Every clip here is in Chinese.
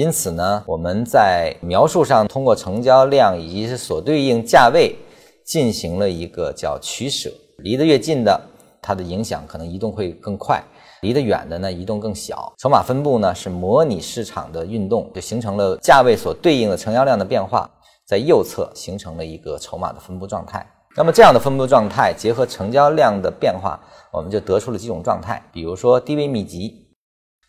因此呢，我们在描述上通过成交量以及是所对应价位进行了一个叫取舍，离得越近的，它的影响可能移动会更快；离得远的呢，移动更小。筹码分布呢是模拟市场的运动，就形成了价位所对应的成交量的变化，在右侧形成了一个筹码的分布状态。那么这样的分布状态结合成交量的变化，我们就得出了几种状态，比如说低位密集。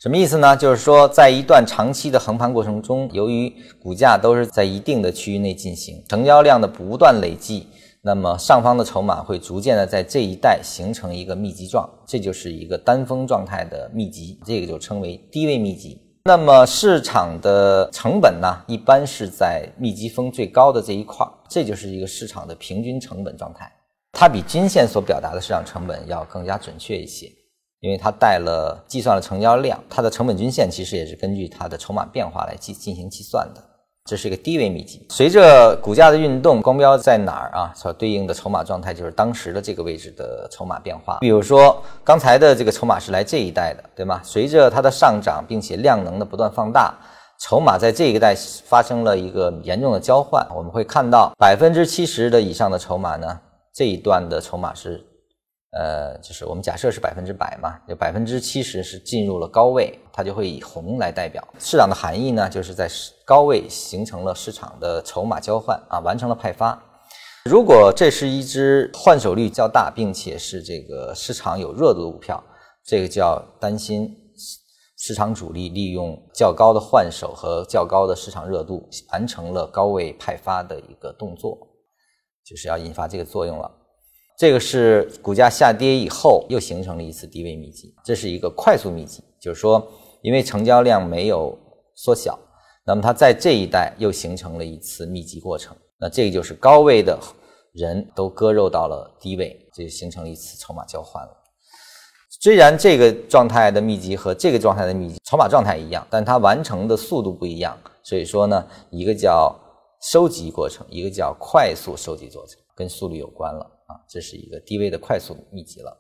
什么意思呢？就是说，在一段长期的横盘过程中，由于股价都是在一定的区域内进行，成交量的不断累计，那么上方的筹码会逐渐的在这一带形成一个密集状，这就是一个单峰状态的密集，这个就称为低位密集。那么市场的成本呢，一般是在密集峰最高的这一块，这就是一个市场的平均成本状态，它比均线所表达的市场成本要更加准确一些。因为它带了计算了成交量，它的成本均线其实也是根据它的筹码变化来计进行计算的。这是一个低位密集，随着股价的运动，光标在哪儿啊？所对应的筹码状态就是当时的这个位置的筹码变化。比如说刚才的这个筹码是来这一带的，对吗？随着它的上涨，并且量能的不断放大，筹码在这一带发生了一个严重的交换。我们会看到百分之七十的以上的筹码呢，这一段的筹码是。呃，就是我们假设是百分之百嘛，有百分之七十是进入了高位，它就会以红来代表市场的含义呢，就是在高位形成了市场的筹码交换啊，完成了派发。如果这是一只换手率较大，并且是这个市场有热度的股票，这个叫担心市场主力利用较高的换手和较高的市场热度，完成了高位派发的一个动作，就是要引发这个作用了。这个是股价下跌以后又形成了一次低位密集，这是一个快速密集，就是说，因为成交量没有缩小，那么它在这一带又形成了一次密集过程，那这个就是高位的人都割肉到了低位，这就形成了一次筹码交换了。虽然这个状态的密集和这个状态的密集筹码状态一样，但它完成的速度不一样，所以说呢，一个叫收集过程，一个叫快速收集过程，跟速率有关了。啊，这是一个低位的快速密集了。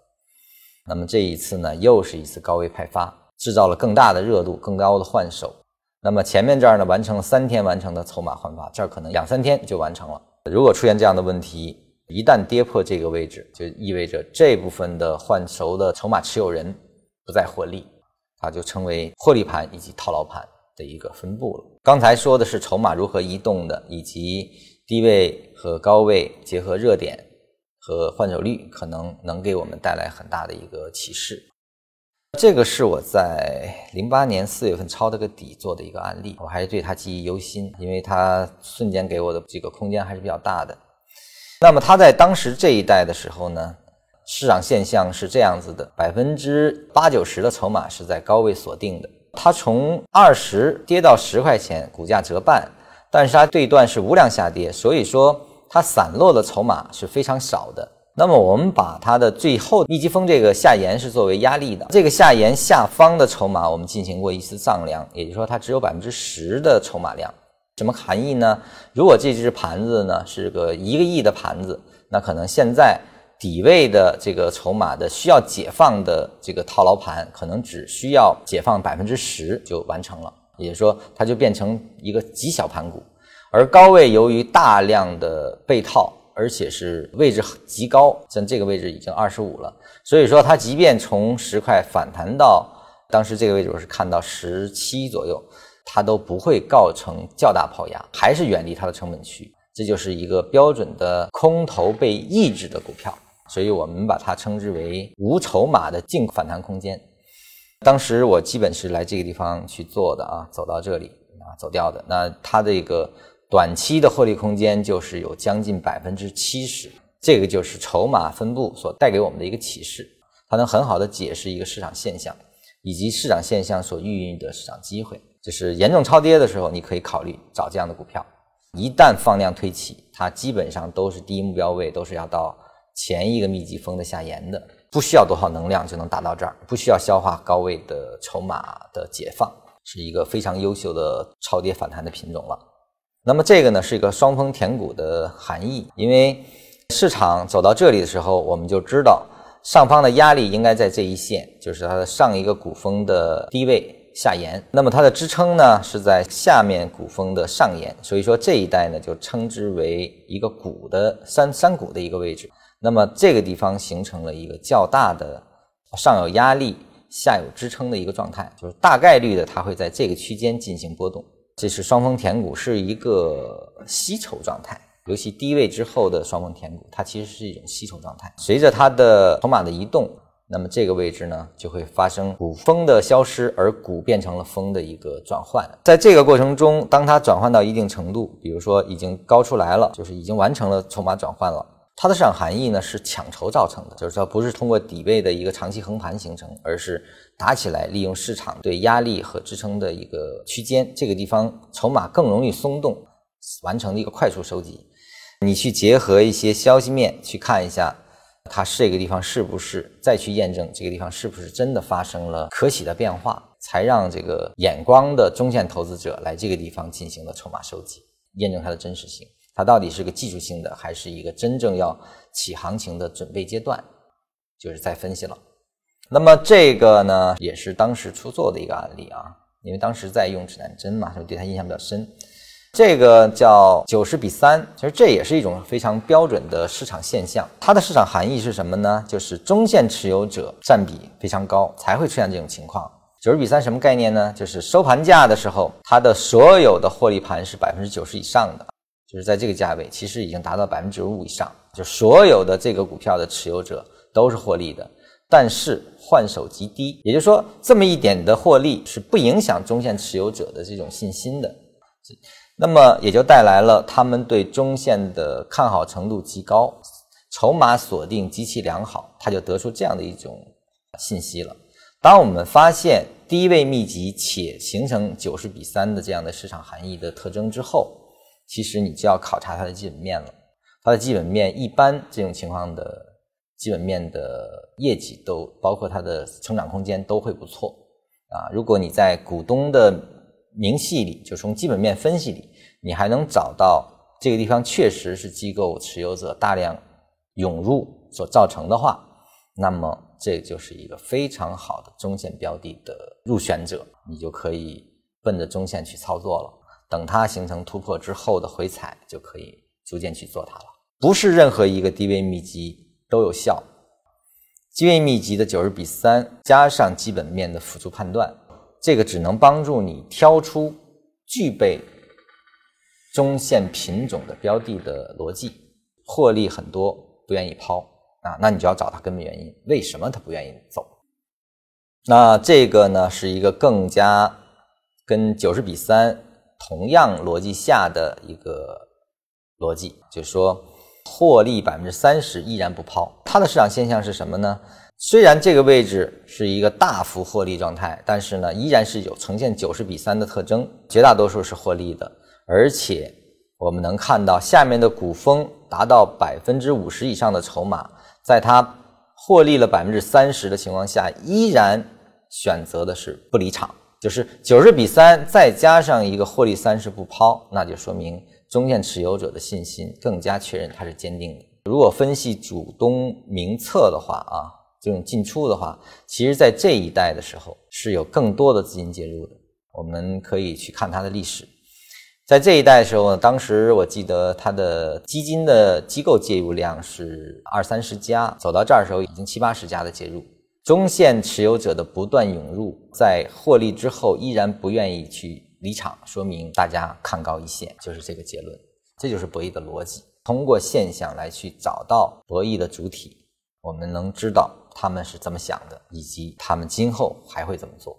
那么这一次呢，又是一次高位派发，制造了更大的热度、更高的换手。那么前面这儿呢，完成了三天完成的筹码换发，这儿可能两三天就完成了。如果出现这样的问题，一旦跌破这个位置，就意味着这部分的换手的筹码持有人不再获利，它就成为获利盘以及套牢盘的一个分布了。刚才说的是筹码如何移动的，以及低位和高位结合热点。和换手率可能能给我们带来很大的一个启示。这个是我在零八年四月份抄的个底做的一个案例，我还是对它记忆犹新，因为它瞬间给我的这个空间还是比较大的。那么它在当时这一代的时候呢，市场现象是这样子的：百分之八九十的筹码是在高位锁定的，它从二十跌到十块钱，股价折半，但是它这一段是无量下跌，所以说。它散落的筹码是非常少的。那么我们把它的最后密集峰这个下沿是作为压力的，这个下沿下方的筹码我们进行过一次丈量，也就是说它只有百分之十的筹码量。什么含义呢？如果这只盘子呢是个一个亿的盘子，那可能现在底位的这个筹码的需要解放的这个套牢盘，可能只需要解放百分之十就完成了，也就是说它就变成一个极小盘股。而高位由于大量的被套，而且是位置极高，像这个位置已经二十五了，所以说它即便从十块反弹到当时这个位置，我是看到十七左右，它都不会构成较大抛压，还是远离它的成本区，这就是一个标准的空头被抑制的股票，所以我们把它称之为无筹码的净反弹空间。当时我基本是来这个地方去做的啊，走到这里啊走掉的，那它这个。短期的获利空间就是有将近百分之七十，这个就是筹码分布所带给我们的一个启示，它能很好的解释一个市场现象，以及市场现象所孕育的市场机会。就是严重超跌的时候，你可以考虑找这样的股票。一旦放量推起，它基本上都是第一目标位，都是要到前一个密集峰的下沿的，不需要多少能量就能达到这儿，不需要消化高位的筹码的解放，是一个非常优秀的超跌反弹的品种了。那么这个呢是一个双峰填谷的含义，因为市场走到这里的时候，我们就知道上方的压力应该在这一线，就是它的上一个谷峰的低位下沿，那么它的支撑呢是在下面谷峰的上沿，所以说这一带呢就称之为一个谷的山山谷的一个位置。那么这个地方形成了一个较大的上有压力、下有支撑的一个状态，就是大概率的它会在这个区间进行波动。这是双峰填谷，是一个吸筹状态，尤其低位之后的双峰填谷，它其实是一种吸筹状态。随着它的筹码的移动。那么这个位置呢，就会发生股峰的消失，而股变成了峰的一个转换。在这个过程中，当它转换到一定程度，比如说已经高出来了，就是已经完成了筹码转换了，它的市场含义呢是抢筹造成的，就是说不是通过底位的一个长期横盘形成，而是打起来，利用市场对压力和支撑的一个区间，这个地方筹码更容易松动，完成的一个快速收集。你去结合一些消息面去看一下。它这个地方是不是再去验证这个地方是不是真的发生了可喜的变化，才让这个眼光的中线投资者来这个地方进行了筹码收集，验证它的真实性。它到底是个技术性的，还是一个真正要起行情的准备阶段，就是在分析了。那么这个呢，也是当时出错的一个案例啊，因为当时在用指南针嘛，所以对它印象比较深。这个叫九十比三，其实这也是一种非常标准的市场现象。它的市场含义是什么呢？就是中线持有者占比非常高，才会出现这种情况。九十比三什么概念呢？就是收盘价的时候，它的所有的获利盘是百分之九十以上的，就是在这个价位，其实已经达到百分之五以上，就所有的这个股票的持有者都是获利的。但是换手极低，也就是说，这么一点的获利是不影响中线持有者的这种信心的。那么也就带来了他们对中线的看好程度极高，筹码锁定极其良好，他就得出这样的一种信息了。当我们发现低位密集且形成九十比三的这样的市场含义的特征之后，其实你就要考察它的基本面了。它的基本面一般这种情况的基本面的业绩都包括它的成长空间都会不错啊。如果你在股东的明细里，就从基本面分析里。你还能找到这个地方确实是机构持有者大量涌入所造成的话，那么这就是一个非常好的中线标的的入选者，你就可以奔着中线去操作了。等它形成突破之后的回踩，就可以逐渐去做它了。不是任何一个低位密集都有效，低位密集的九十比三加上基本面的辅助判断，这个只能帮助你挑出具备。中线品种的标的的逻辑，获利很多，不愿意抛啊，那你就要找它根本原因，为什么它不愿意走？那这个呢，是一个更加跟九十比三同样逻辑下的一个逻辑，就是说获利百分之三十依然不抛，它的市场现象是什么呢？虽然这个位置是一个大幅获利状态，但是呢，依然是有呈现九十比三的特征，绝大多数是获利的。而且我们能看到下面的股峰达到百分之五十以上的筹码，在它获利了百分之三十的情况下，依然选择的是不离场，就是九十比三，再加上一个获利三十不抛，那就说明中线持有者的信心更加确认它是坚定的。如果分析主东名册的话啊，这种进出的话，其实在这一代的时候是有更多的资金介入的，我们可以去看它的历史。在这一代的时候呢，当时我记得它的基金的机构介入量是二三十家，走到这儿的时候已经七八十家的介入，中线持有者的不断涌入，在获利之后依然不愿意去离场，说明大家看高一线，就是这个结论。这就是博弈的逻辑，通过现象来去找到博弈的主体，我们能知道他们是怎么想的，以及他们今后还会怎么做。